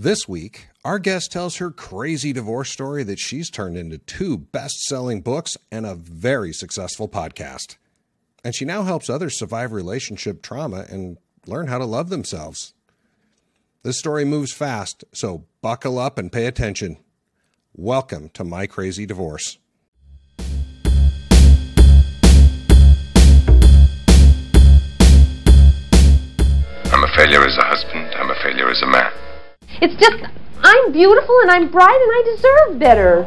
This week, our guest tells her crazy divorce story that she's turned into two best selling books and a very successful podcast. And she now helps others survive relationship trauma and learn how to love themselves. This story moves fast, so buckle up and pay attention. Welcome to My Crazy Divorce. I'm a failure as a husband. I'm a failure as a man. It's just, I'm beautiful and I'm bright and I deserve better.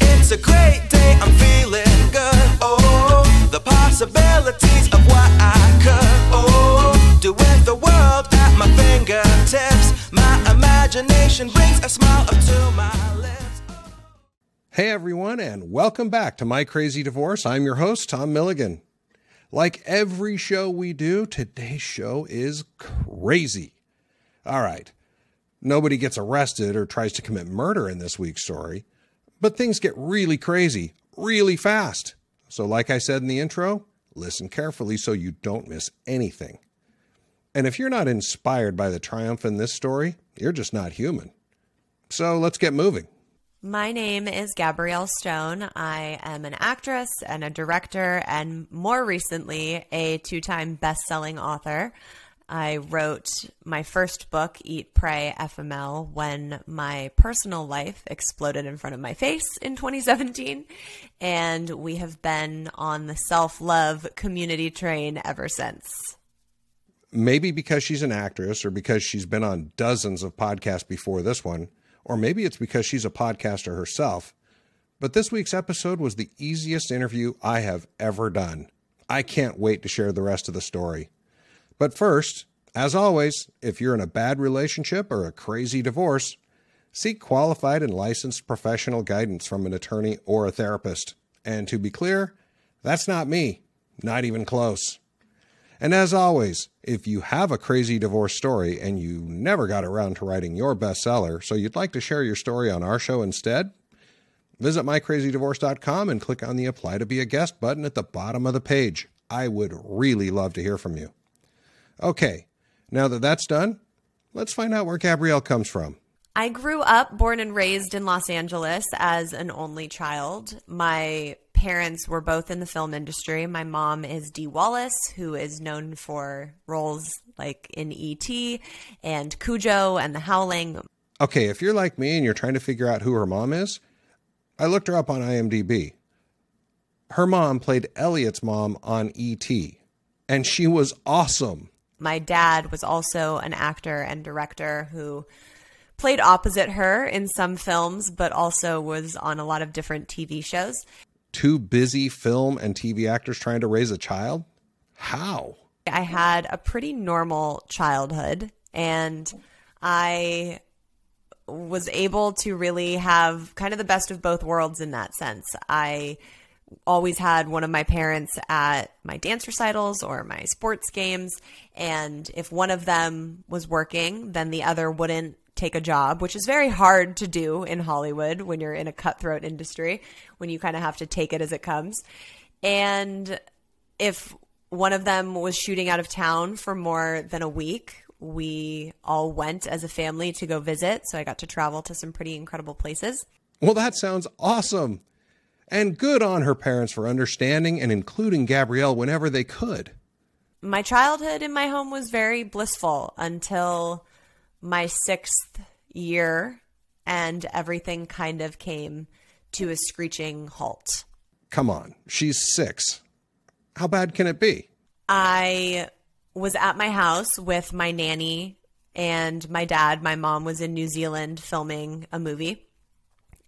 It's a great day, I'm feeling good. Oh, the possibilities of what I could. Oh, do with the world at my fingertips. My imagination brings a smile up to my lips. Hey everyone, and welcome back to My Crazy Divorce. I'm your host, Tom Milligan. Like every show we do, today's show is crazy. All right, nobody gets arrested or tries to commit murder in this week's story, but things get really crazy really fast. So, like I said in the intro, listen carefully so you don't miss anything. And if you're not inspired by the triumph in this story, you're just not human. So, let's get moving. My name is Gabrielle Stone. I am an actress and a director, and more recently, a two time best selling author. I wrote my first book, Eat, Pray, FML, when my personal life exploded in front of my face in 2017. And we have been on the self love community train ever since. maybe because she's an actress or because she's been on dozens of podcasts before this one, or maybe it's because she's a podcaster herself. But this week's episode was the easiest interview I have ever done. I can't wait to share the rest of the story. But first, as always, if you're in a bad relationship or a crazy divorce, seek qualified and licensed professional guidance from an attorney or a therapist. And to be clear, that's not me, not even close. And as always, if you have a crazy divorce story and you never got around to writing your bestseller, so you'd like to share your story on our show instead, visit mycrazydivorce.com and click on the Apply to Be a Guest button at the bottom of the page. I would really love to hear from you. Okay, now that that's done, let's find out where Gabrielle comes from. I grew up, born and raised in Los Angeles as an only child. My parents were both in the film industry. My mom is Dee Wallace, who is known for roles like in E.T. and Cujo and The Howling. Okay, if you're like me and you're trying to figure out who her mom is, I looked her up on IMDb. Her mom played Elliott's mom on E.T., and she was awesome. My dad was also an actor and director who played opposite her in some films, but also was on a lot of different TV shows. Two busy film and TV actors trying to raise a child? How? I had a pretty normal childhood and I was able to really have kind of the best of both worlds in that sense. I always had one of my parents at my dance recitals or my sports games and if one of them was working, then the other wouldn't take a job, which is very hard to do in Hollywood when you're in a cutthroat industry, when you kind of have to take it as it comes. And if one of them was shooting out of town for more than a week, we all went as a family to go visit. So I got to travel to some pretty incredible places. Well, that sounds awesome. And good on her parents for understanding and including Gabrielle whenever they could. My childhood in my home was very blissful until my sixth year, and everything kind of came to a screeching halt. Come on, she's six. How bad can it be? I was at my house with my nanny and my dad. My mom was in New Zealand filming a movie.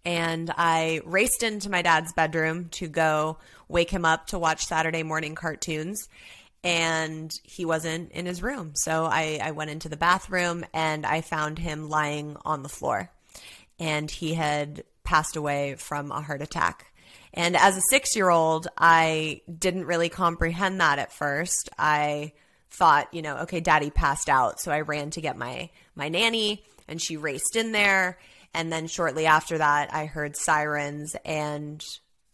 And I raced into my dad's bedroom to go wake him up to watch Saturday morning cartoons. And he wasn't in his room. So I, I went into the bathroom and I found him lying on the floor. And he had passed away from a heart attack. And as a six year old, I didn't really comprehend that at first. I thought, you know, okay, daddy passed out. So I ran to get my, my nanny and she raced in there. And then shortly after that, I heard sirens and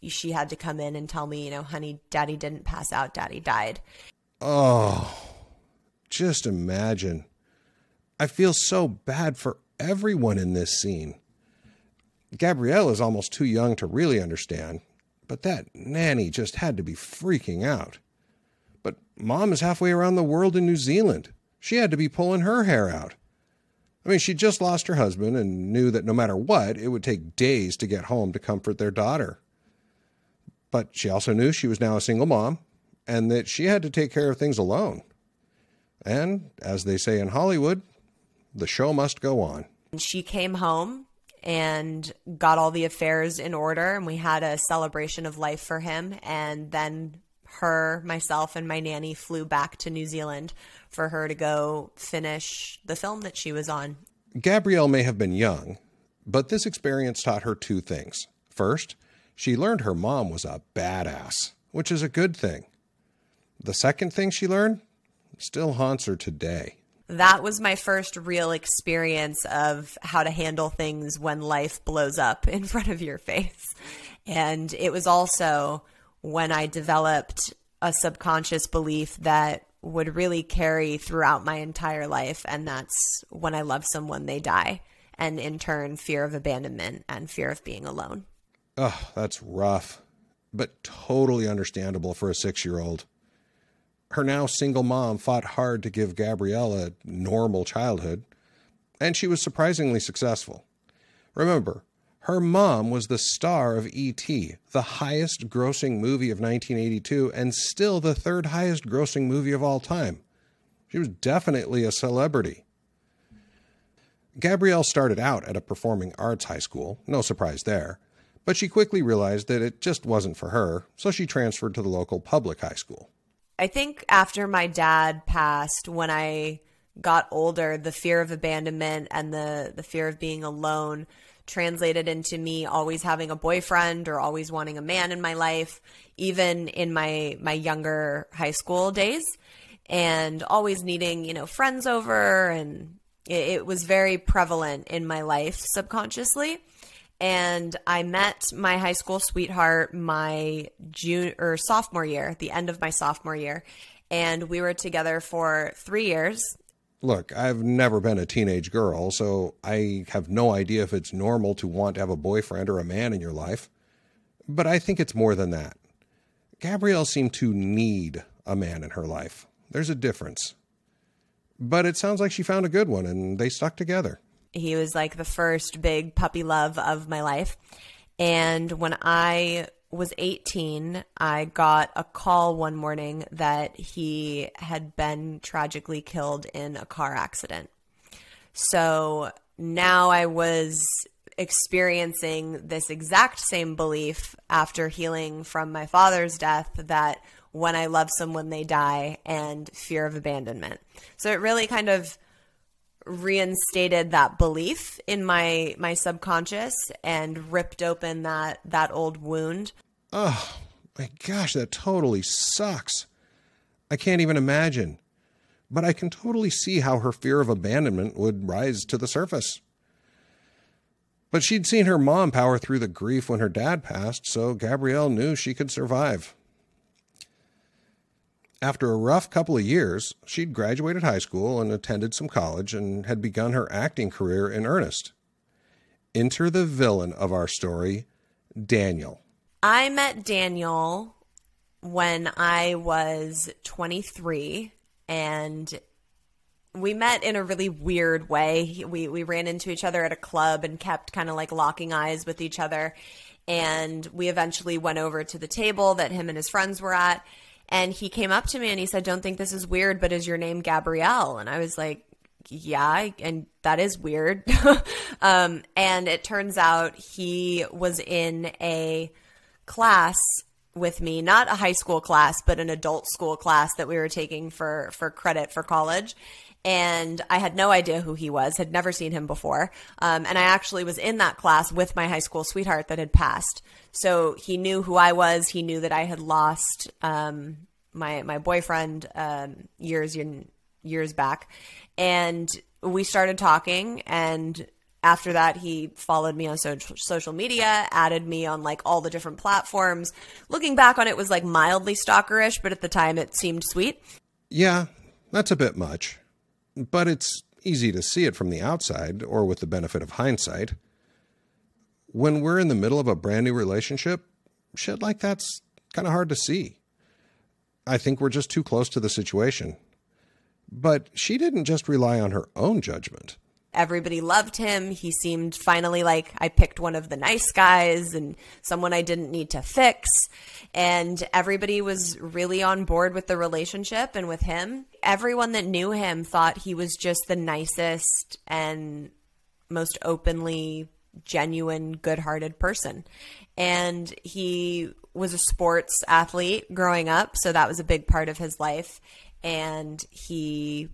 she had to come in and tell me, you know, honey, daddy didn't pass out, daddy died. Oh, just imagine. I feel so bad for everyone in this scene. Gabrielle is almost too young to really understand, but that nanny just had to be freaking out. But mom is halfway around the world in New Zealand. She had to be pulling her hair out. I mean, she just lost her husband and knew that no matter what, it would take days to get home to comfort their daughter. But she also knew she was now a single mom and that she had to take care of things alone. And as they say in Hollywood, the show must go on. She came home and got all the affairs in order, and we had a celebration of life for him. And then her, myself, and my nanny flew back to New Zealand for her to go finish the film that she was on. Gabrielle may have been young, but this experience taught her two things. First, she learned her mom was a badass, which is a good thing. The second thing she learned still haunts her today. That was my first real experience of how to handle things when life blows up in front of your face. And it was also when I developed a subconscious belief that would really carry throughout my entire life. And that's when I love someone, they die. And in turn, fear of abandonment and fear of being alone. Ugh, that's rough, but totally understandable for a six year old. Her now single mom fought hard to give Gabrielle a normal childhood, and she was surprisingly successful. Remember, her mom was the star of E.T., the highest grossing movie of 1982 and still the third highest grossing movie of all time. She was definitely a celebrity. Gabrielle started out at a performing arts high school, no surprise there, but she quickly realized that it just wasn't for her, so she transferred to the local public high school. I think after my dad passed, when I got older, the fear of abandonment and the, the fear of being alone translated into me always having a boyfriend or always wanting a man in my life, even in my, my younger high school days, and always needing, you know, friends over. And it, it was very prevalent in my life subconsciously and I met my high school sweetheart my June or sophomore year, the end of my sophomore year, and we were together for three years. Look, I've never been a teenage girl, so I have no idea if it's normal to want to have a boyfriend or a man in your life. But I think it's more than that. Gabrielle seemed to need a man in her life. There's a difference. But it sounds like she found a good one and they stuck together. He was like the first big puppy love of my life. And when I was 18, I got a call one morning that he had been tragically killed in a car accident. So now I was experiencing this exact same belief after healing from my father's death that when I love someone, they die, and fear of abandonment. So it really kind of reinstated that belief in my my subconscious and ripped open that that old wound. Oh my gosh, that totally sucks. I can't even imagine. But I can totally see how her fear of abandonment would rise to the surface. But she'd seen her mom power through the grief when her dad passed, so Gabrielle knew she could survive. After a rough couple of years, she'd graduated high school and attended some college and had begun her acting career in earnest. Enter the villain of our story, Daniel. I met Daniel when I was 23 and we met in a really weird way. We we ran into each other at a club and kept kind of like locking eyes with each other. And we eventually went over to the table that him and his friends were at and he came up to me and he said, Don't think this is weird, but is your name Gabrielle? And I was like, yeah, and that is weird. um, and it turns out he was in a class with me, not a high school class, but an adult school class that we were taking for for credit for college. And I had no idea who he was, had never seen him before. Um, and I actually was in that class with my high school sweetheart that had passed. So he knew who I was. He knew that I had lost um, my my boyfriend um, years years back, and we started talking. And after that, he followed me on so- social media, added me on like all the different platforms. Looking back on it, was like mildly stalkerish, but at the time, it seemed sweet. Yeah, that's a bit much, but it's easy to see it from the outside or with the benefit of hindsight. When we're in the middle of a brand new relationship, shit like that's kind of hard to see. I think we're just too close to the situation. But she didn't just rely on her own judgment. Everybody loved him. He seemed finally like I picked one of the nice guys and someone I didn't need to fix. And everybody was really on board with the relationship and with him. Everyone that knew him thought he was just the nicest and most openly genuine, good hearted person. And he was a sports athlete growing up, so that was a big part of his life. And he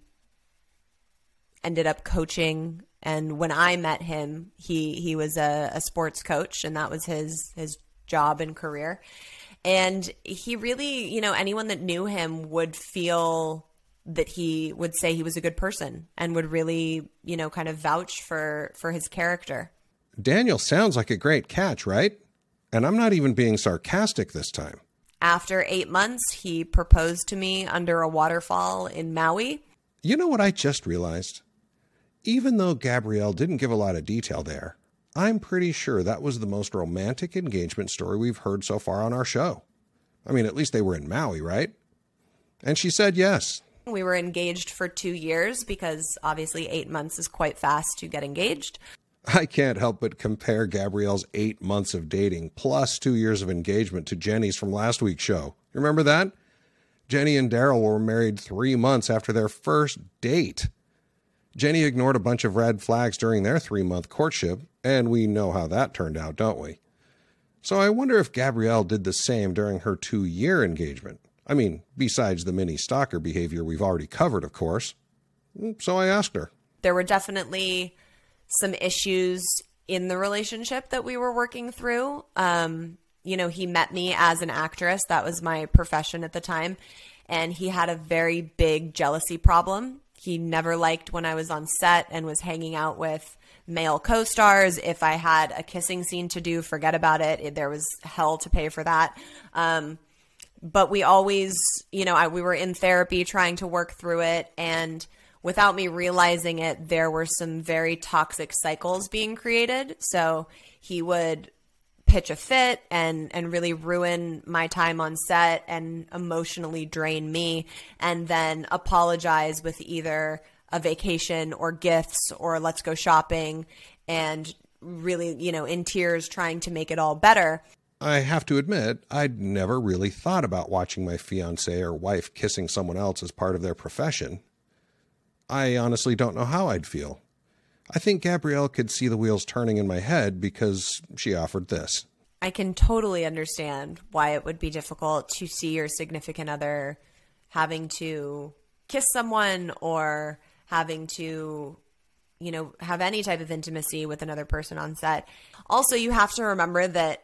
ended up coaching and when I met him, he he was a, a sports coach and that was his his job and career. And he really, you know, anyone that knew him would feel that he would say he was a good person and would really, you know, kind of vouch for for his character. Daniel sounds like a great catch, right? And I'm not even being sarcastic this time. After 8 months, he proposed to me under a waterfall in Maui. You know what I just realized? Even though Gabrielle didn't give a lot of detail there, I'm pretty sure that was the most romantic engagement story we've heard so far on our show. I mean, at least they were in Maui, right? And she said yes. We were engaged for two years because obviously eight months is quite fast to get engaged. I can't help but compare Gabrielle's eight months of dating plus two years of engagement to Jenny's from last week's show. Remember that? Jenny and Daryl were married three months after their first date. Jenny ignored a bunch of red flags during their three month courtship, and we know how that turned out, don't we? So I wonder if Gabrielle did the same during her two year engagement. I mean, besides the mini stalker behavior we've already covered, of course. So I asked her. There were definitely some issues in the relationship that we were working through. Um, you know, he met me as an actress, that was my profession at the time, and he had a very big jealousy problem he never liked when I was on set and was hanging out with male co stars. If I had a kissing scene to do, forget about it. it there was hell to pay for that. Um, but we always, you know, I, we were in therapy trying to work through it. And without me realizing it, there were some very toxic cycles being created. So he would pitch a fit and and really ruin my time on set and emotionally drain me and then apologize with either a vacation or gifts or let's go shopping and really you know in tears trying to make it all better I have to admit, I'd never really thought about watching my fiance or wife kissing someone else as part of their profession. I honestly don't know how I'd feel. I think Gabrielle could see the wheels turning in my head because she offered this. I can totally understand why it would be difficult to see your significant other having to kiss someone or having to you know have any type of intimacy with another person on set. Also, you have to remember that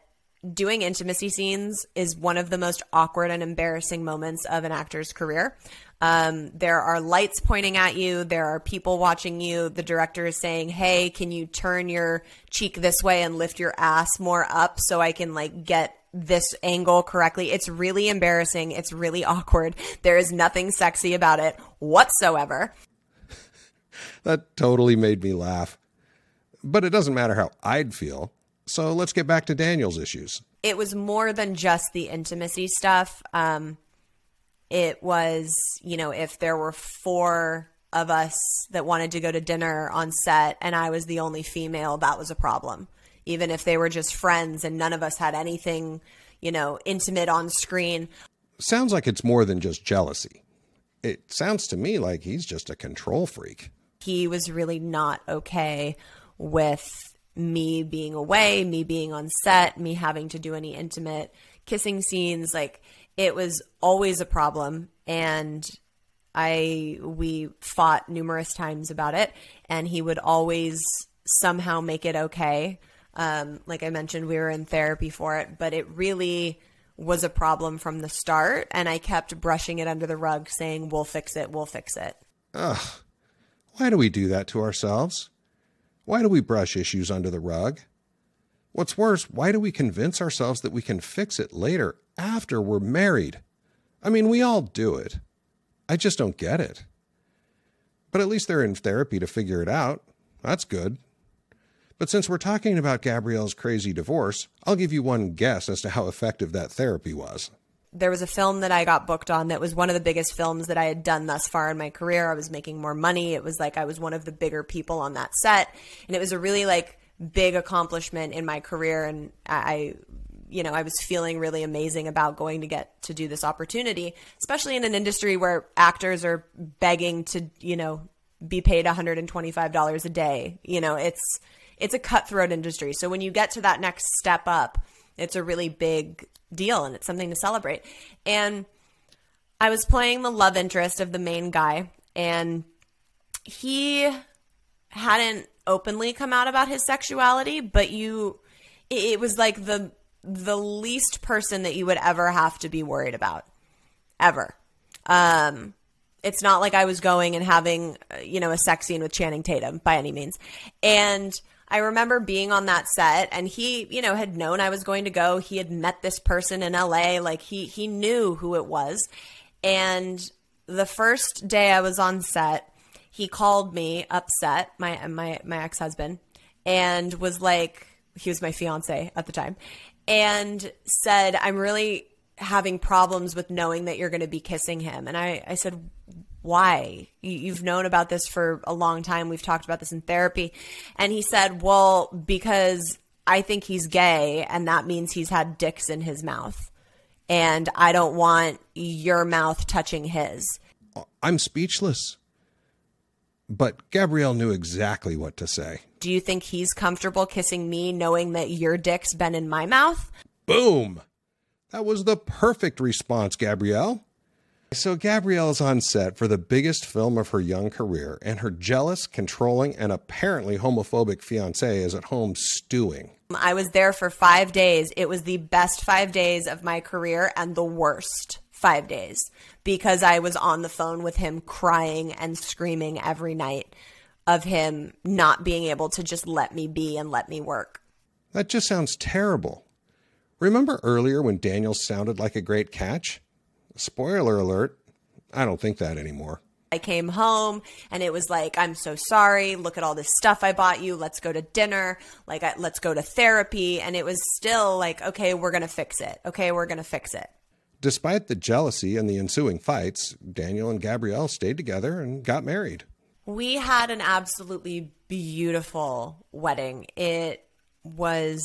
doing intimacy scenes is one of the most awkward and embarrassing moments of an actor's career. Um, there are lights pointing at you. There are people watching you. The director is saying, "Hey, can you turn your cheek this way and lift your ass more up so I can like get this angle correctly?" It's really embarrassing. It's really awkward. There is nothing sexy about it whatsoever. that totally made me laugh. But it doesn't matter how I'd feel. So let's get back to Daniel's issues. It was more than just the intimacy stuff. Um, it was, you know, if there were four of us that wanted to go to dinner on set and I was the only female, that was a problem. Even if they were just friends and none of us had anything, you know, intimate on screen. Sounds like it's more than just jealousy. It sounds to me like he's just a control freak. He was really not okay with me being away, me being on set, me having to do any intimate kissing scenes. Like, it was always a problem and I we fought numerous times about it and he would always somehow make it okay. Um, like I mentioned, we were in therapy for it, but it really was a problem from the start. And I kept brushing it under the rug, saying, We'll fix it, we'll fix it. Ugh. Why do we do that to ourselves? Why do we brush issues under the rug? What's worse, why do we convince ourselves that we can fix it later after we're married? I mean, we all do it. I just don't get it. But at least they're in therapy to figure it out. That's good. But since we're talking about Gabrielle's crazy divorce, I'll give you one guess as to how effective that therapy was. There was a film that I got booked on that was one of the biggest films that I had done thus far in my career. I was making more money. It was like I was one of the bigger people on that set. And it was a really like big accomplishment in my career. And I, you know, I was feeling really amazing about going to get to do this opportunity, especially in an industry where actors are begging to, you know, be paid $125 a day. You know, it's it's a cutthroat industry. So when you get to that next step up, it's a really big deal and it's something to celebrate. And I was playing the love interest of the main guy and he hadn't openly come out about his sexuality, but you it was like the the least person that you would ever have to be worried about ever. Um it's not like I was going and having, you know, a sex scene with Channing Tatum by any means. And I remember being on that set and he, you know, had known I was going to go. He had met this person in LA. Like he he knew who it was. And the first day I was on set, he called me upset, my my my ex-husband, and was like he was my fiance at the time, and said, "I'm really having problems with knowing that you're going to be kissing him." And I I said, why? You've known about this for a long time. We've talked about this in therapy. And he said, well, because I think he's gay and that means he's had dicks in his mouth. And I don't want your mouth touching his. I'm speechless. But Gabrielle knew exactly what to say. Do you think he's comfortable kissing me knowing that your dick's been in my mouth? Boom! That was the perfect response, Gabrielle. So Gabrielle is on set for the biggest film of her young career, and her jealous, controlling, and apparently homophobic fiance is at home stewing. I was there for five days. It was the best five days of my career and the worst five days because I was on the phone with him crying and screaming every night of him not being able to just let me be and let me work. That just sounds terrible. Remember earlier when Daniel sounded like a great catch? Spoiler alert, I don't think that anymore. I came home and it was like, I'm so sorry. Look at all this stuff I bought you. Let's go to dinner. Like, let's go to therapy. And it was still like, okay, we're going to fix it. Okay, we're going to fix it. Despite the jealousy and the ensuing fights, Daniel and Gabrielle stayed together and got married. We had an absolutely beautiful wedding. It was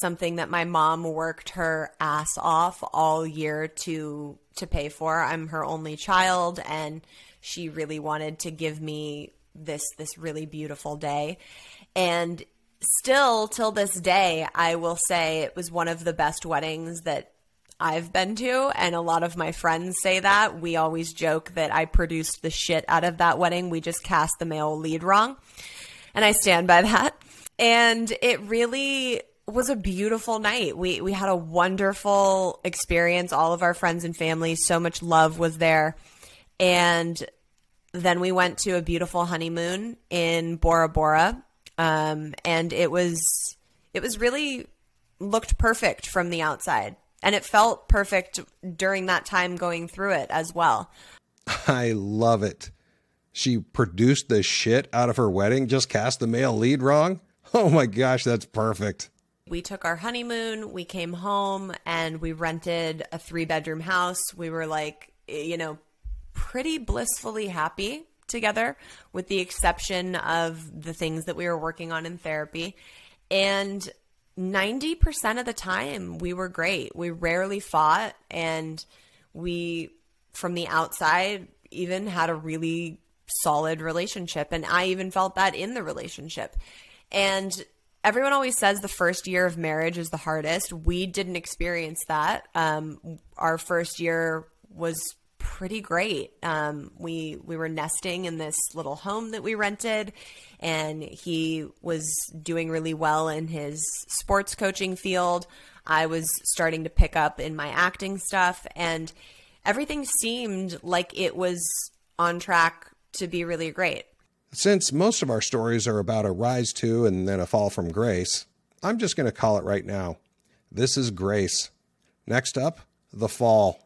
something that my mom worked her ass off all year to to pay for. I'm her only child and she really wanted to give me this this really beautiful day. And still till this day, I will say it was one of the best weddings that I've been to, and a lot of my friends say that. We always joke that I produced the shit out of that wedding. We just cast the male lead wrong. And I stand by that. And it really was a beautiful night. We we had a wonderful experience. All of our friends and family, so much love was there. And then we went to a beautiful honeymoon in Bora Bora. Um, and it was it was really looked perfect from the outside. And it felt perfect during that time going through it as well. I love it. She produced the shit out of her wedding, just cast the male lead wrong. Oh my gosh, that's perfect we took our honeymoon, we came home and we rented a three bedroom house. We were like, you know, pretty blissfully happy together, with the exception of the things that we were working on in therapy. And 90% of the time, we were great. We rarely fought, and we, from the outside, even had a really solid relationship. And I even felt that in the relationship. And everyone always says the first year of marriage is the hardest. We didn't experience that. Um, our first year was pretty great. Um, we we were nesting in this little home that we rented, and he was doing really well in his sports coaching field. I was starting to pick up in my acting stuff, and everything seemed like it was on track to be really great. Since most of our stories are about a rise to and then a fall from grace, I'm just going to call it right now. This is grace. Next up, the fall.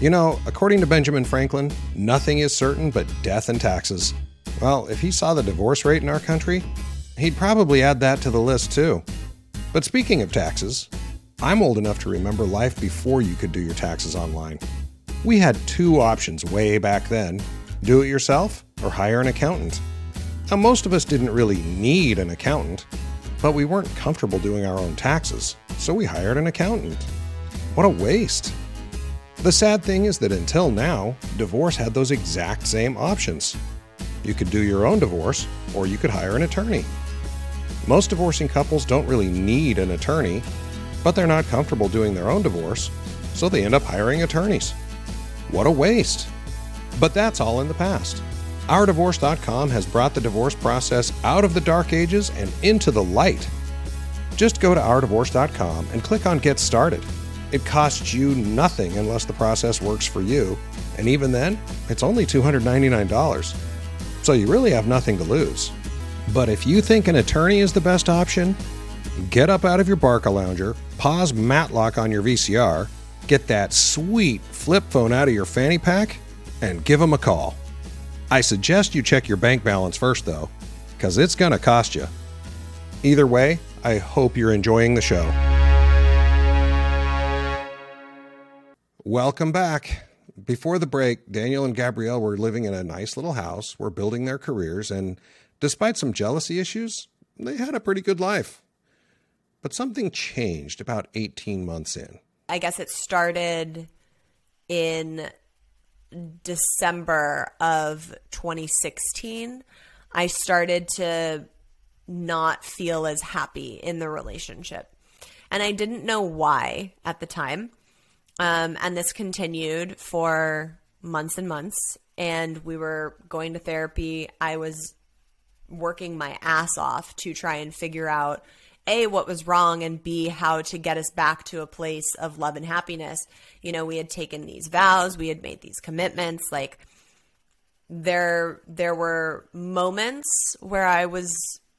You know, according to Benjamin Franklin, nothing is certain but death and taxes. Well, if he saw the divorce rate in our country, he'd probably add that to the list too. But speaking of taxes, I'm old enough to remember life before you could do your taxes online. We had two options way back then do it yourself or hire an accountant. Now, most of us didn't really need an accountant, but we weren't comfortable doing our own taxes, so we hired an accountant. What a waste! The sad thing is that until now, divorce had those exact same options. You could do your own divorce, or you could hire an attorney. Most divorcing couples don't really need an attorney, but they're not comfortable doing their own divorce, so they end up hiring attorneys. What a waste! But that's all in the past. OurDivorce.com has brought the divorce process out of the dark ages and into the light. Just go to OurDivorce.com and click on Get Started. It costs you nothing unless the process works for you, and even then, it's only $299. So you really have nothing to lose. But if you think an attorney is the best option, get up out of your Barcalounger, pause Matlock on your VCR, get that sweet flip phone out of your fanny pack, and give them a call. I suggest you check your bank balance first, though, because it's going to cost you. Either way, I hope you're enjoying the show. Welcome back. Before the break, Daniel and Gabrielle were living in a nice little house, were building their careers, and despite some jealousy issues, they had a pretty good life. But something changed about 18 months in. I guess it started in December of 2016. I started to not feel as happy in the relationship. And I didn't know why at the time. Um, and this continued for months and months. And we were going to therapy. I was working my ass off to try and figure out A, what was wrong, and B, how to get us back to a place of love and happiness. You know, we had taken these vows, we had made these commitments. Like, there there were moments where I was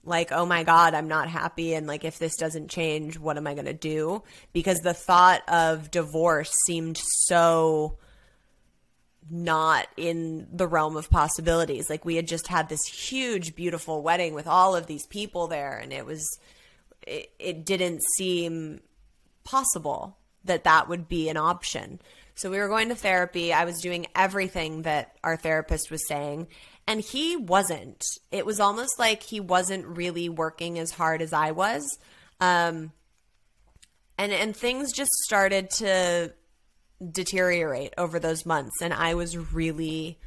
like, oh my God, I'm not happy. And like, if this doesn't change, what am I going to do? Because the thought of divorce seemed so not in the realm of possibilities. Like, we had just had this huge, beautiful wedding with all of these people there, and it was, it, it didn't seem possible that that would be an option. So we were going to therapy. I was doing everything that our therapist was saying and he wasn't. It was almost like he wasn't really working as hard as I was. Um, and and things just started to deteriorate over those months and I was really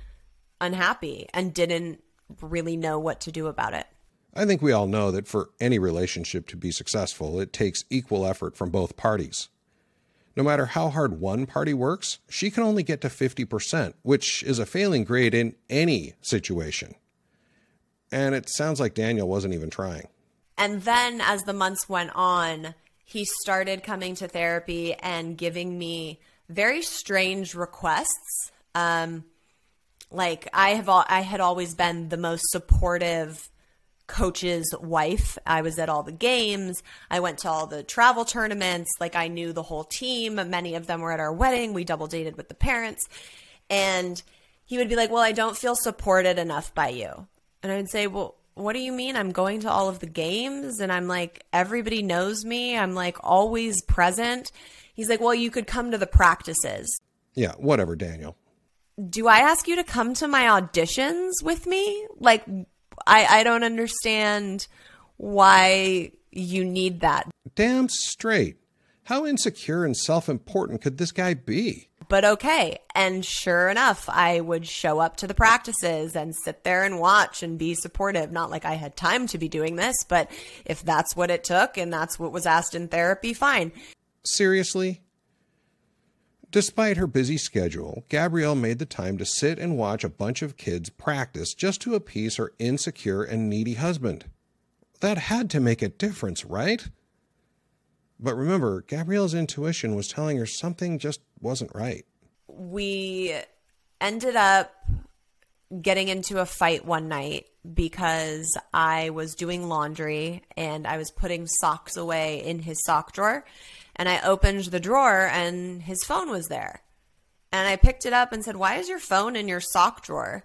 unhappy and didn't really know what to do about it. I think we all know that for any relationship to be successful, it takes equal effort from both parties. No matter how hard one party works, she can only get to 50%, which is a failing grade in any situation. And it sounds like Daniel wasn't even trying. And then as the months went on, he started coming to therapy and giving me very strange requests. Um, like I have, all, I had always been the most supportive coach's wife. I was at all the games. I went to all the travel tournaments. Like I knew the whole team. Many of them were at our wedding. We double dated with the parents. And he would be like, Well, I don't feel supported enough by you. And I would say, Well, what do you mean? I'm going to all of the games and I'm like, everybody knows me. I'm like always present. He's like, Well, you could come to the practices. Yeah, whatever, Daniel. Do I ask you to come to my auditions with me? Like, I, I don't understand why you need that. Damn straight. How insecure and self important could this guy be? But okay. And sure enough, I would show up to the practices and sit there and watch and be supportive. Not like I had time to be doing this, but if that's what it took and that's what was asked in therapy, fine. Seriously? Despite her busy schedule, Gabrielle made the time to sit and watch a bunch of kids practice just to appease her insecure and needy husband. That had to make a difference, right? But remember, Gabrielle's intuition was telling her something just wasn't right. We ended up getting into a fight one night because I was doing laundry and I was putting socks away in his sock drawer and I opened the drawer and his phone was there. And I picked it up and said, Why is your phone in your sock drawer?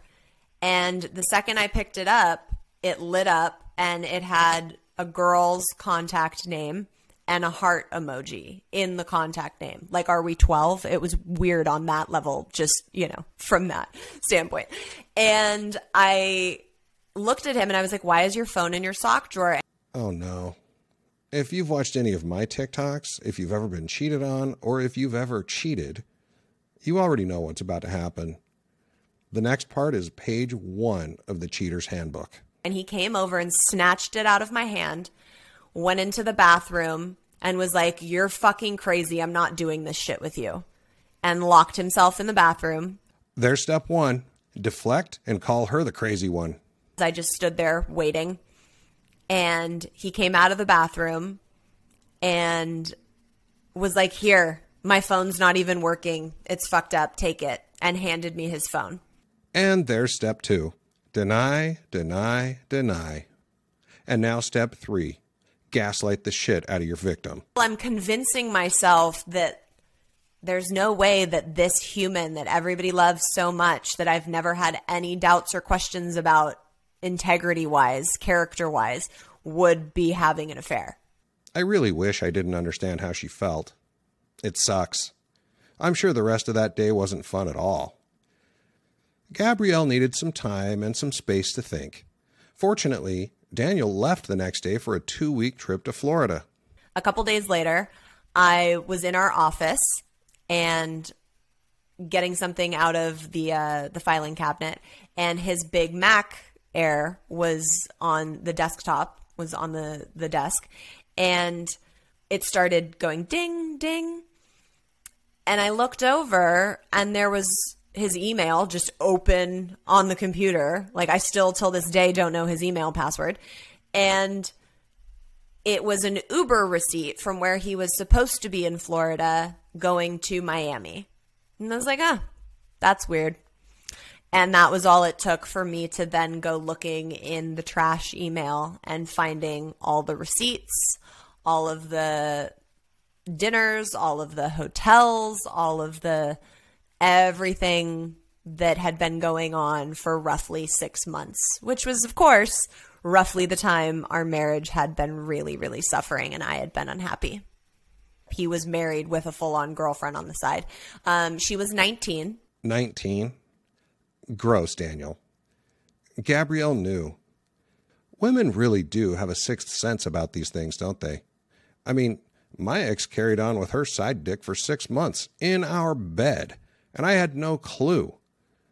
And the second I picked it up, it lit up and it had a girl's contact name and a heart emoji in the contact name. Like, are we 12? It was weird on that level, just, you know, from that standpoint. And I looked at him and I was like, why is your phone in your sock drawer? Oh no. If you've watched any of my TikToks, if you've ever been cheated on, or if you've ever cheated, you already know what's about to happen. The next part is page one of the Cheater's Handbook. And he came over and snatched it out of my hand, went into the bathroom, and was like, You're fucking crazy. I'm not doing this shit with you. And locked himself in the bathroom. There's step one deflect and call her the crazy one. I just stood there waiting. And he came out of the bathroom and was like, Here, my phone's not even working. It's fucked up. Take it. And handed me his phone. And there's step two deny, deny, deny. And now step three gaslight the shit out of your victim. I'm convincing myself that there's no way that this human that everybody loves so much that I've never had any doubts or questions about integrity wise, character wise, would be having an affair. I really wish I didn't understand how she felt. It sucks. I'm sure the rest of that day wasn't fun at all. Gabrielle needed some time and some space to think. Fortunately, Daniel left the next day for a two week trip to Florida. A couple days later, I was in our office and getting something out of the uh, the filing cabinet, and his big Mac Air was on the desktop, was on the the desk, and it started going ding ding, and I looked over, and there was his email just open on the computer. Like I still till this day don't know his email password. And it was an Uber receipt from where he was supposed to be in Florida going to Miami. And I was like, "Ah, oh, that's weird." And that was all it took for me to then go looking in the trash email and finding all the receipts, all of the dinners, all of the hotels, all of the everything that had been going on for roughly six months, which was, of course, roughly the time our marriage had been really, really suffering and I had been unhappy. He was married with a full on girlfriend on the side. Um, she was 19. 19? Gross, Daniel. Gabrielle knew. Women really do have a sixth sense about these things, don't they? I mean, my ex carried on with her side dick for six months in our bed and I had no clue.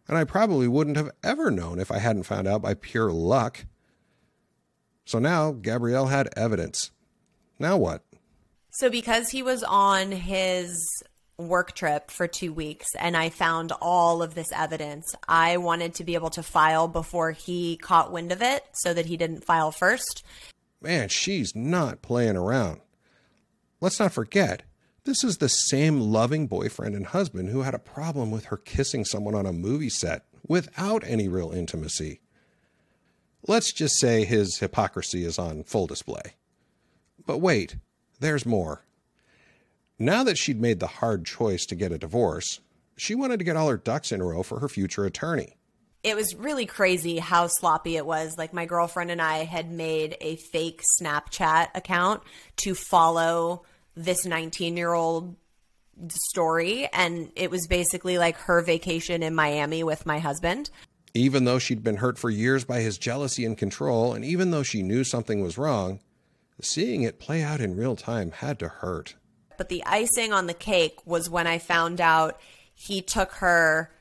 And I probably wouldn't have ever known if I hadn't found out by pure luck. So now Gabrielle had evidence. Now what? So, because he was on his work trip for two weeks and I found all of this evidence, I wanted to be able to file before he caught wind of it so that he didn't file first. Man, she's not playing around. Let's not forget, this is the same loving boyfriend and husband who had a problem with her kissing someone on a movie set without any real intimacy. Let's just say his hypocrisy is on full display. But wait, there's more. Now that she'd made the hard choice to get a divorce, she wanted to get all her ducks in a row for her future attorney. It was really crazy how sloppy it was. Like, my girlfriend and I had made a fake Snapchat account to follow this 19 year old story. And it was basically like her vacation in Miami with my husband. Even though she'd been hurt for years by his jealousy and control, and even though she knew something was wrong, seeing it play out in real time had to hurt. But the icing on the cake was when I found out he took her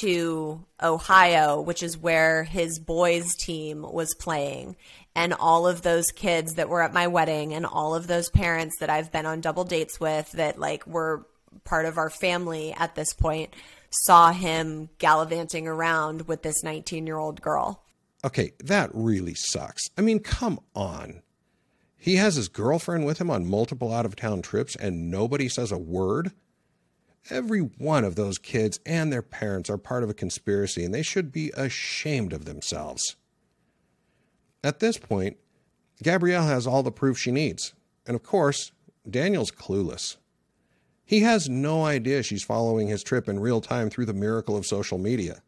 to Ohio, which is where his boys' team was playing and all of those kids that were at my wedding and all of those parents that I've been on double dates with that like were part of our family at this point saw him gallivanting around with this 19 year old girl. Okay, that really sucks. I mean, come on. He has his girlfriend with him on multiple out of town trips and nobody says a word. Every one of those kids and their parents are part of a conspiracy and they should be ashamed of themselves. At this point, Gabrielle has all the proof she needs. And of course, Daniel's clueless. He has no idea she's following his trip in real time through the miracle of social media.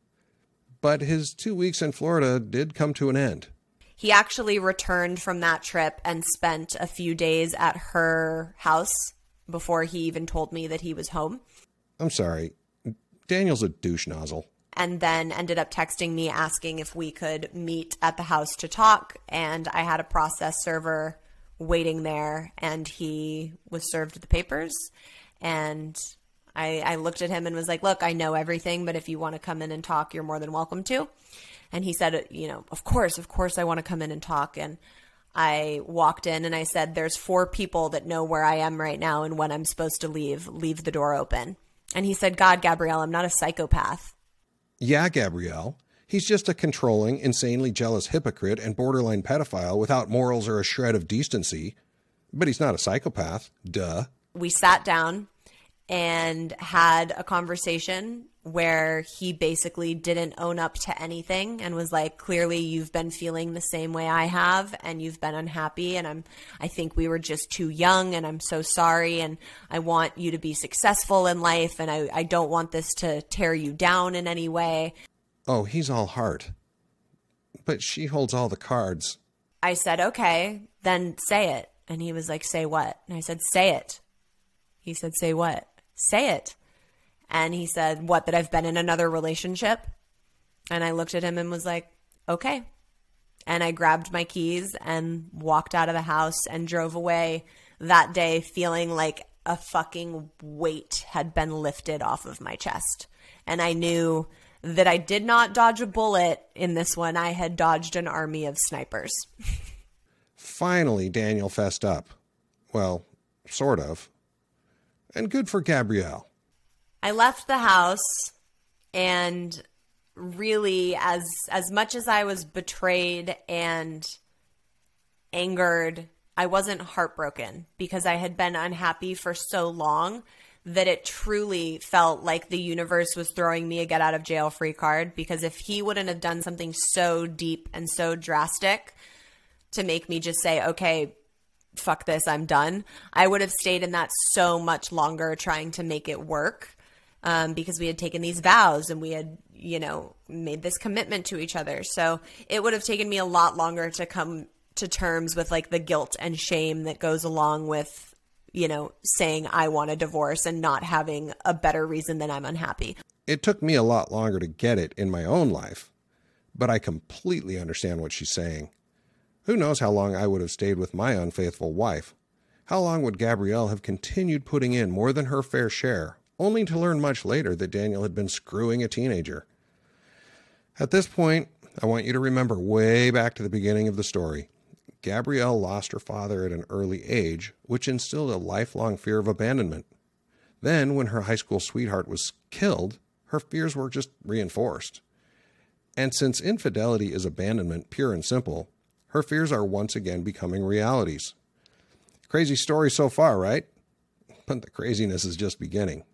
But his two weeks in Florida did come to an end. He actually returned from that trip and spent a few days at her house before he even told me that he was home. I'm sorry. Daniel's a douche nozzle. And then ended up texting me asking if we could meet at the house to talk. And I had a process server waiting there, and he was served the papers. And I, I looked at him and was like, Look, I know everything, but if you want to come in and talk, you're more than welcome to. And he said, You know, of course, of course, I want to come in and talk. And I walked in and I said, There's four people that know where I am right now and when I'm supposed to leave. Leave the door open. And he said, God, Gabrielle, I'm not a psychopath. Yeah, Gabrielle. He's just a controlling, insanely jealous hypocrite and borderline pedophile without morals or a shred of decency. But he's not a psychopath. Duh. We sat down and had a conversation where he basically didn't own up to anything and was like clearly you've been feeling the same way I have and you've been unhappy and I'm I think we were just too young and I'm so sorry and I want you to be successful in life and I, I don't want this to tear you down in any way. Oh, he's all heart. But she holds all the cards. I said, "Okay, then say it." And he was like, "Say what?" And I said, "Say it." He said, "Say what?" "Say it." And he said, What, that I've been in another relationship? And I looked at him and was like, Okay. And I grabbed my keys and walked out of the house and drove away that day feeling like a fucking weight had been lifted off of my chest. And I knew that I did not dodge a bullet in this one. I had dodged an army of snipers. Finally, Daniel fessed up. Well, sort of. And good for Gabrielle. I left the house and really as as much as I was betrayed and angered, I wasn't heartbroken because I had been unhappy for so long that it truly felt like the universe was throwing me a get out of jail free card because if he wouldn't have done something so deep and so drastic to make me just say, okay, fuck this, I'm done, I would have stayed in that so much longer trying to make it work um, because we had taken these vows and we had, you know, made this commitment to each other. So it would have taken me a lot longer to come to terms with like the guilt and shame that goes along with you know, saying I want a divorce and not having a better reason than I'm unhappy. It took me a lot longer to get it in my own life, but I completely understand what she's saying. Who knows how long I would have stayed with my unfaithful wife? How long would Gabrielle have continued putting in more than her fair share, only to learn much later that Daniel had been screwing a teenager? At this point, I want you to remember way back to the beginning of the story. Gabrielle lost her father at an early age, which instilled a lifelong fear of abandonment. Then, when her high school sweetheart was killed, her fears were just reinforced. And since infidelity is abandonment, pure and simple, her fears are once again becoming realities. Crazy story so far, right? But the craziness is just beginning.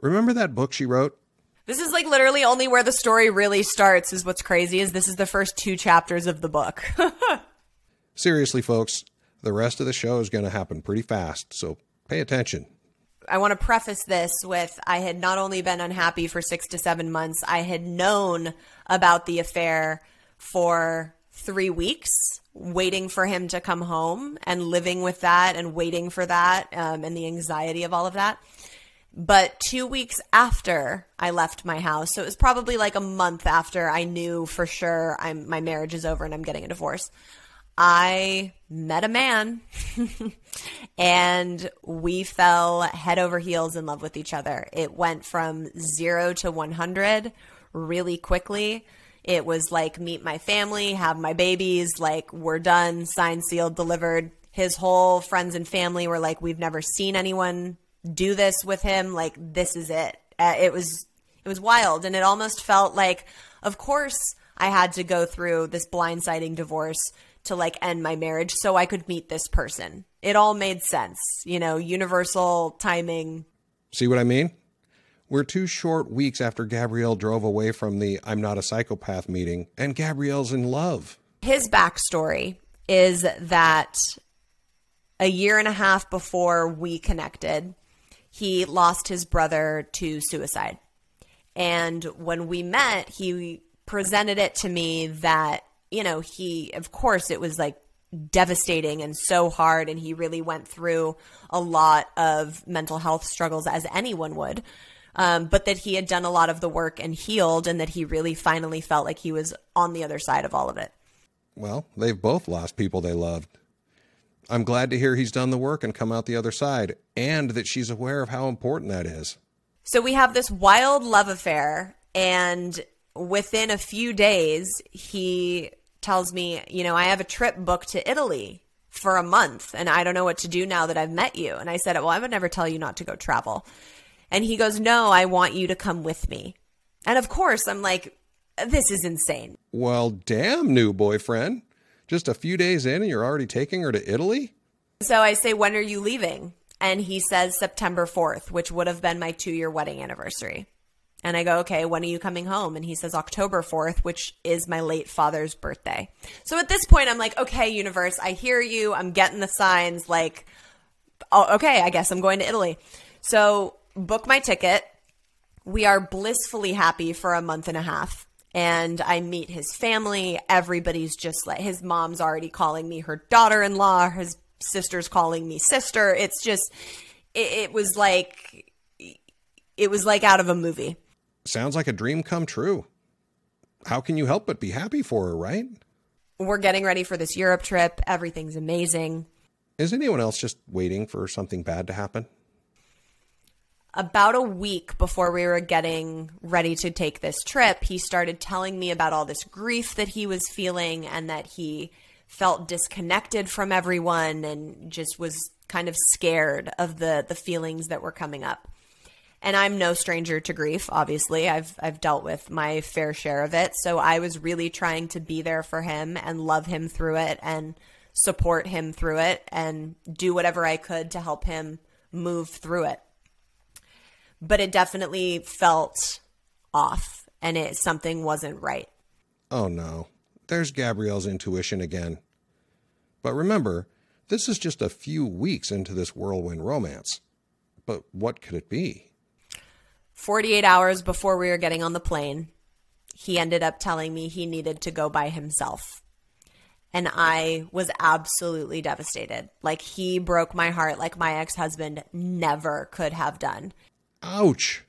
Remember that book she wrote? This is like literally only where the story really starts is what's crazy is this is the first two chapters of the book. Seriously, folks, the rest of the show is going to happen pretty fast, so pay attention. I want to preface this with I had not only been unhappy for six to seven months, I had known about the affair for three weeks, waiting for him to come home and living with that and waiting for that um, and the anxiety of all of that. But two weeks after I left my house, so it was probably like a month after I knew for sure I'm my marriage is over and I'm getting a divorce. I met a man and we fell head over heels in love with each other. It went from zero to 100 really quickly. It was like meet my family, have my babies, like we're done, signed, sealed, delivered. His whole friends and family were like, we've never seen anyone do this with him. Like this is it. Uh, it was it was wild, and it almost felt like, of course, I had to go through this blindsiding divorce to like end my marriage so I could meet this person. It all made sense, you know, universal timing. See what I mean? We're two short weeks after Gabrielle drove away from the I'm not a psychopath meeting, and Gabrielle's in love. His backstory is that a year and a half before we connected, he lost his brother to suicide. And when we met, he presented it to me that, you know, he, of course, it was like devastating and so hard. And he really went through a lot of mental health struggles, as anyone would. Um, but that he had done a lot of the work and healed, and that he really finally felt like he was on the other side of all of it. Well, they've both lost people they loved. I'm glad to hear he's done the work and come out the other side, and that she's aware of how important that is. So we have this wild love affair, and within a few days, he tells me, you know, I have a trip booked to Italy for a month, and I don't know what to do now that I've met you. And I said, Well, I would never tell you not to go travel. And he goes, No, I want you to come with me. And of course, I'm like, This is insane. Well, damn, new boyfriend. Just a few days in and you're already taking her to Italy? So I say, When are you leaving? And he says September 4th, which would have been my two year wedding anniversary. And I go, okay, when are you coming home? And he says October 4th, which is my late father's birthday. So at this point, I'm like, okay, universe, I hear you. I'm getting the signs. Like, oh, okay, I guess I'm going to Italy. So book my ticket. We are blissfully happy for a month and a half. And I meet his family. Everybody's just like, his mom's already calling me her daughter in law. His sister's calling me sister. It's just, it, it was like, it was like out of a movie sounds like a dream come true. How can you help but be happy for her, right? We're getting ready for this Europe trip. Everything's amazing. Is anyone else just waiting for something bad to happen? About a week before we were getting ready to take this trip, he started telling me about all this grief that he was feeling and that he felt disconnected from everyone and just was kind of scared of the the feelings that were coming up and I'm no stranger to grief. Obviously, I've I've dealt with my fair share of it. So I was really trying to be there for him and love him through it and support him through it and do whatever I could to help him move through it. But it definitely felt off and it something wasn't right. Oh no. There's Gabrielle's intuition again. But remember, this is just a few weeks into this whirlwind romance. But what could it be? 48 hours before we were getting on the plane, he ended up telling me he needed to go by himself. And I was absolutely devastated. Like, he broke my heart like my ex husband never could have done. Ouch.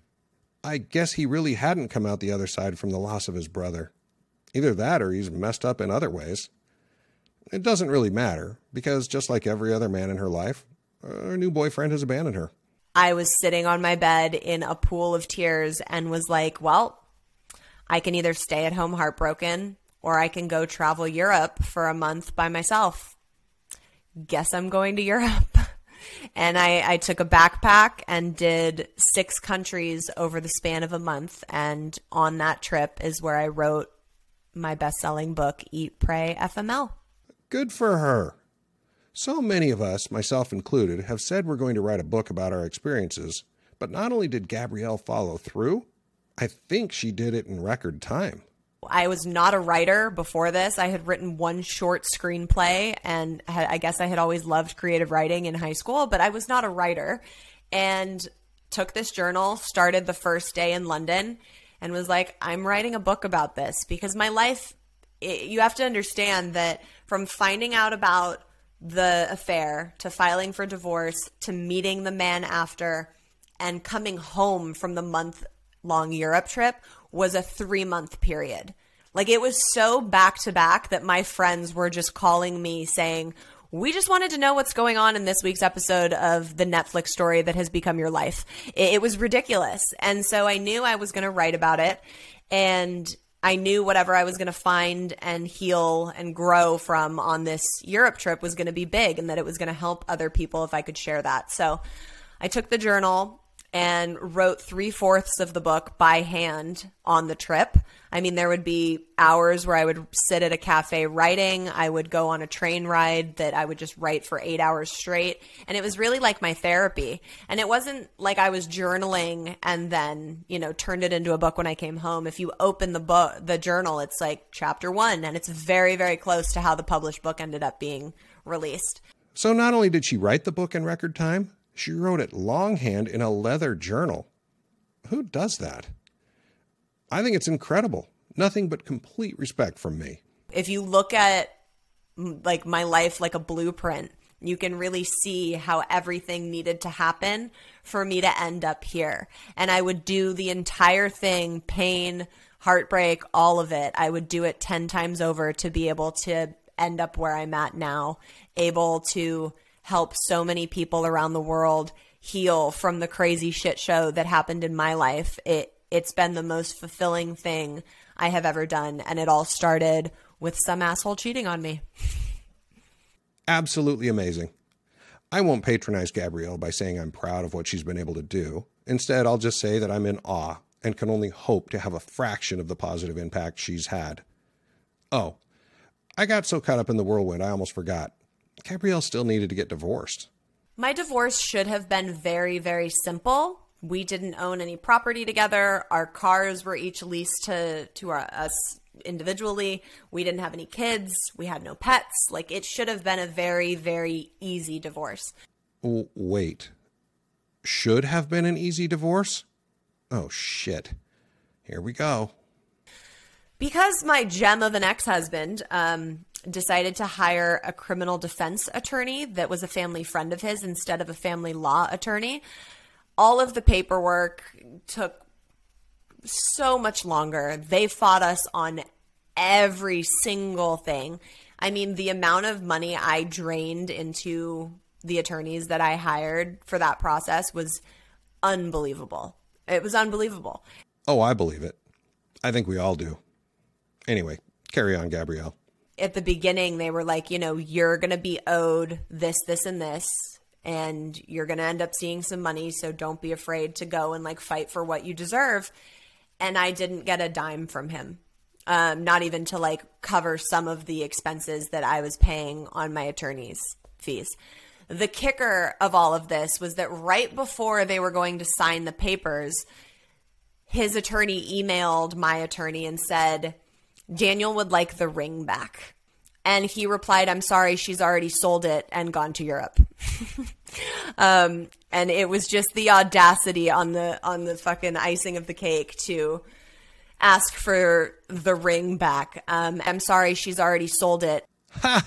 I guess he really hadn't come out the other side from the loss of his brother. Either that or he's messed up in other ways. It doesn't really matter, because just like every other man in her life, her new boyfriend has abandoned her. I was sitting on my bed in a pool of tears and was like, well, I can either stay at home heartbroken or I can go travel Europe for a month by myself. Guess I'm going to Europe. And I, I took a backpack and did six countries over the span of a month. And on that trip is where I wrote my best selling book, Eat, Pray, FML. Good for her. So many of us, myself included, have said we're going to write a book about our experiences, but not only did Gabrielle follow through, I think she did it in record time. I was not a writer before this. I had written one short screenplay, and I guess I had always loved creative writing in high school, but I was not a writer. And took this journal, started the first day in London, and was like, I'm writing a book about this because my life, it, you have to understand that from finding out about the affair to filing for divorce to meeting the man after and coming home from the month long Europe trip was a three month period. Like it was so back to back that my friends were just calling me saying, we just wanted to know what's going on in this week's episode of the Netflix story that has become your life. It, was ridiculous. And so I knew I was going to write about it. And I knew whatever I was going to find and heal and grow from on this Europe trip was going to be big and that it was going to help other people if I could share that. So I took the journal and wrote three fourths of the book by hand on the trip. I mean, there would be hours where I would sit at a cafe writing. I would go on a train ride that I would just write for eight hours straight. And it was really like my therapy. And it wasn't like I was journaling and then, you know, turned it into a book when I came home. If you open the book, the journal, it's like chapter one and it's very, very close to how the published book ended up being released. So not only did she write the book in record time, She wrote it longhand in a leather journal. Who does that? I think it's incredible. Nothing but complete respect from me. If you look at like my life like a blueprint, you can really see how everything needed to happen for me to end up here. And I would do the entire thing, pain, heartbreak, all of it. I would do it 10 times over to be able to end up where I'm at now, able to help so many people around the world heal from the crazy shit show that happened in my life. It it's been the most fulfilling thing I have ever done and it all started with some asshole cheating on me. Absolutely amazing. I won't patronize Gabrielle by saying I'm proud of what she's been able to do. Instead, I'll just say that I'm in awe and can only hope to have a fraction of the positive impact she's had. Oh, I got so caught up in the whirlwind, I almost forgot. Gabrielle still needed to get divorced. My divorce should have been very, very simple. We didn't own any property together. Our cars were each leased to to our, us individually. We didn't have any kids. We had no pets. Like it should have been a very, very easy divorce. Wait. Should have been an easy divorce? Oh, shit. Here we go. Because my gem of an ex husband um, decided to hire a criminal defense attorney that was a family friend of his instead of a family law attorney, all of the paperwork took so much longer. They fought us on every single thing. I mean, the amount of money I drained into the attorneys that I hired for that process was unbelievable. It was unbelievable. Oh, I believe it. I think we all do. Anyway, carry on, Gabrielle. At the beginning, they were like, you know, you're going to be owed this, this, and this, and you're going to end up seeing some money. So don't be afraid to go and like fight for what you deserve. And I didn't get a dime from him. Um, not even to like cover some of the expenses that I was paying on my attorney's fees. The kicker of all of this was that right before they were going to sign the papers, his attorney emailed my attorney and said, Daniel would like the ring back. And he replied, I'm sorry, she's already sold it and gone to Europe. um, and it was just the audacity on the on the fucking icing of the cake to ask for the ring back. Um, I'm sorry, she's already sold it. Ha!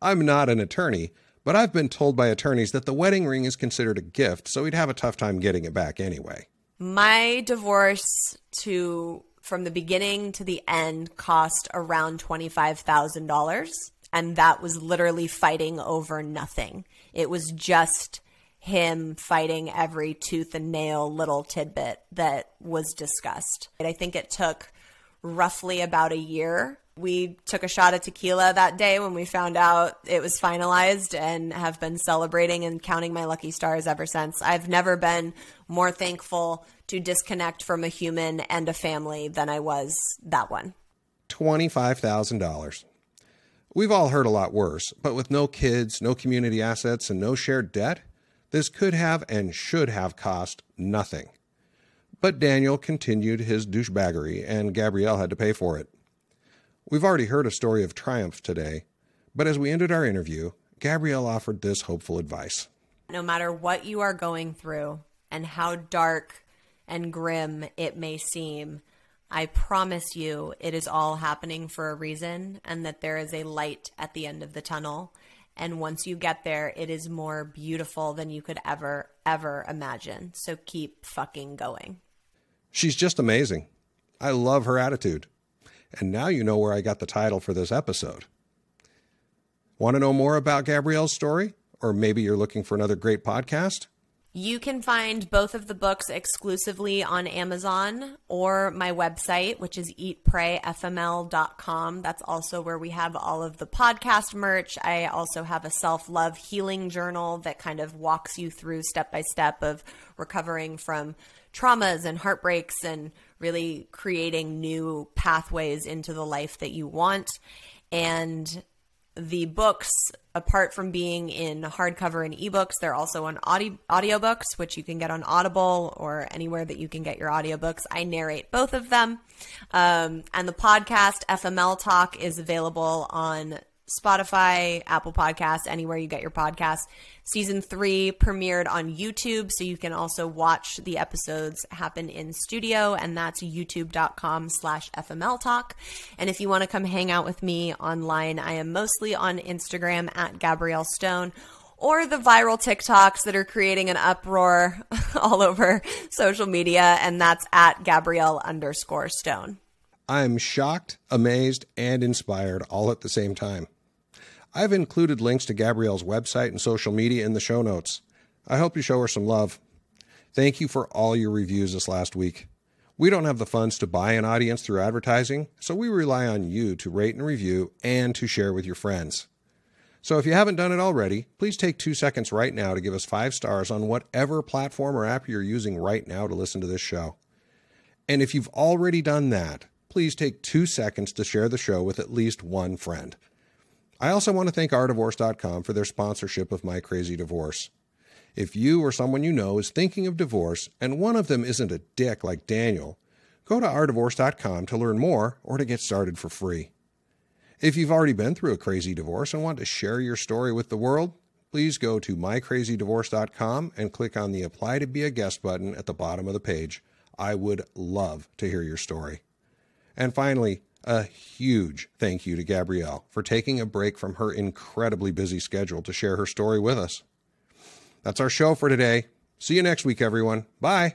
I'm not an attorney, but I've been told by attorneys that the wedding ring is considered a gift, so he'd have a tough time getting it back anyway. My divorce to from the beginning to the end cost around $25,000 and that was literally fighting over nothing. It was just him fighting every tooth and nail little tidbit that was discussed. And I think it took roughly about a year. We took a shot of tequila that day when we found out it was finalized and have been celebrating and counting my lucky stars ever since. I've never been more thankful to disconnect from a human and a family than I was that one. $25,000. We've all heard a lot worse, but with no kids, no community assets, and no shared debt, this could have and should have cost nothing. But Daniel continued his douchebaggery, and Gabrielle had to pay for it. We've already heard a story of triumph today, but as we ended our interview, Gabrielle offered this hopeful advice. No matter what you are going through and how dark and grim it may seem, I promise you it is all happening for a reason and that there is a light at the end of the tunnel. And once you get there, it is more beautiful than you could ever, ever imagine. So keep fucking going. She's just amazing. I love her attitude. And now you know where I got the title for this episode. Want to know more about Gabrielle's story? Or maybe you're looking for another great podcast? You can find both of the books exclusively on Amazon or my website, which is eatprayfml.com. That's also where we have all of the podcast merch. I also have a self love healing journal that kind of walks you through step by step of recovering from traumas and heartbreaks and really creating new pathways into the life that you want. And the books apart from being in hardcover and ebooks they're also on audio audiobooks which you can get on audible or anywhere that you can get your audiobooks. I narrate both of them. Um, and the podcast fml talk is available on Spotify, Apple Podcasts, anywhere you get your podcasts. Season three premiered on YouTube, so you can also watch the episodes happen in studio, and that's youtube.com slash FML Talk. And if you want to come hang out with me online, I am mostly on Instagram at Gabrielle Stone or the viral TikToks that are creating an uproar all over social media, and that's at Gabrielle underscore Stone. I'm shocked, amazed, and inspired all at the same time. I've included links to Gabrielle's website and social media in the show notes. I hope you show her some love. Thank you for all your reviews this last week. We don't have the funds to buy an audience through advertising, so we rely on you to rate and review and to share with your friends. So if you haven't done it already, please take two seconds right now to give us five stars on whatever platform or app you're using right now to listen to this show. And if you've already done that, please take two seconds to share the show with at least one friend. I also want to thank ourdivorce.com for their sponsorship of My Crazy Divorce. If you or someone you know is thinking of divorce and one of them isn't a dick like Daniel, go to ourdivorce.com to learn more or to get started for free. If you've already been through a crazy divorce and want to share your story with the world, please go to mycrazydivorce.com and click on the Apply to be a Guest button at the bottom of the page. I would love to hear your story. And finally, a huge thank you to Gabrielle for taking a break from her incredibly busy schedule to share her story with us. That's our show for today. See you next week, everyone. Bye.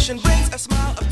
Imagination brings a smile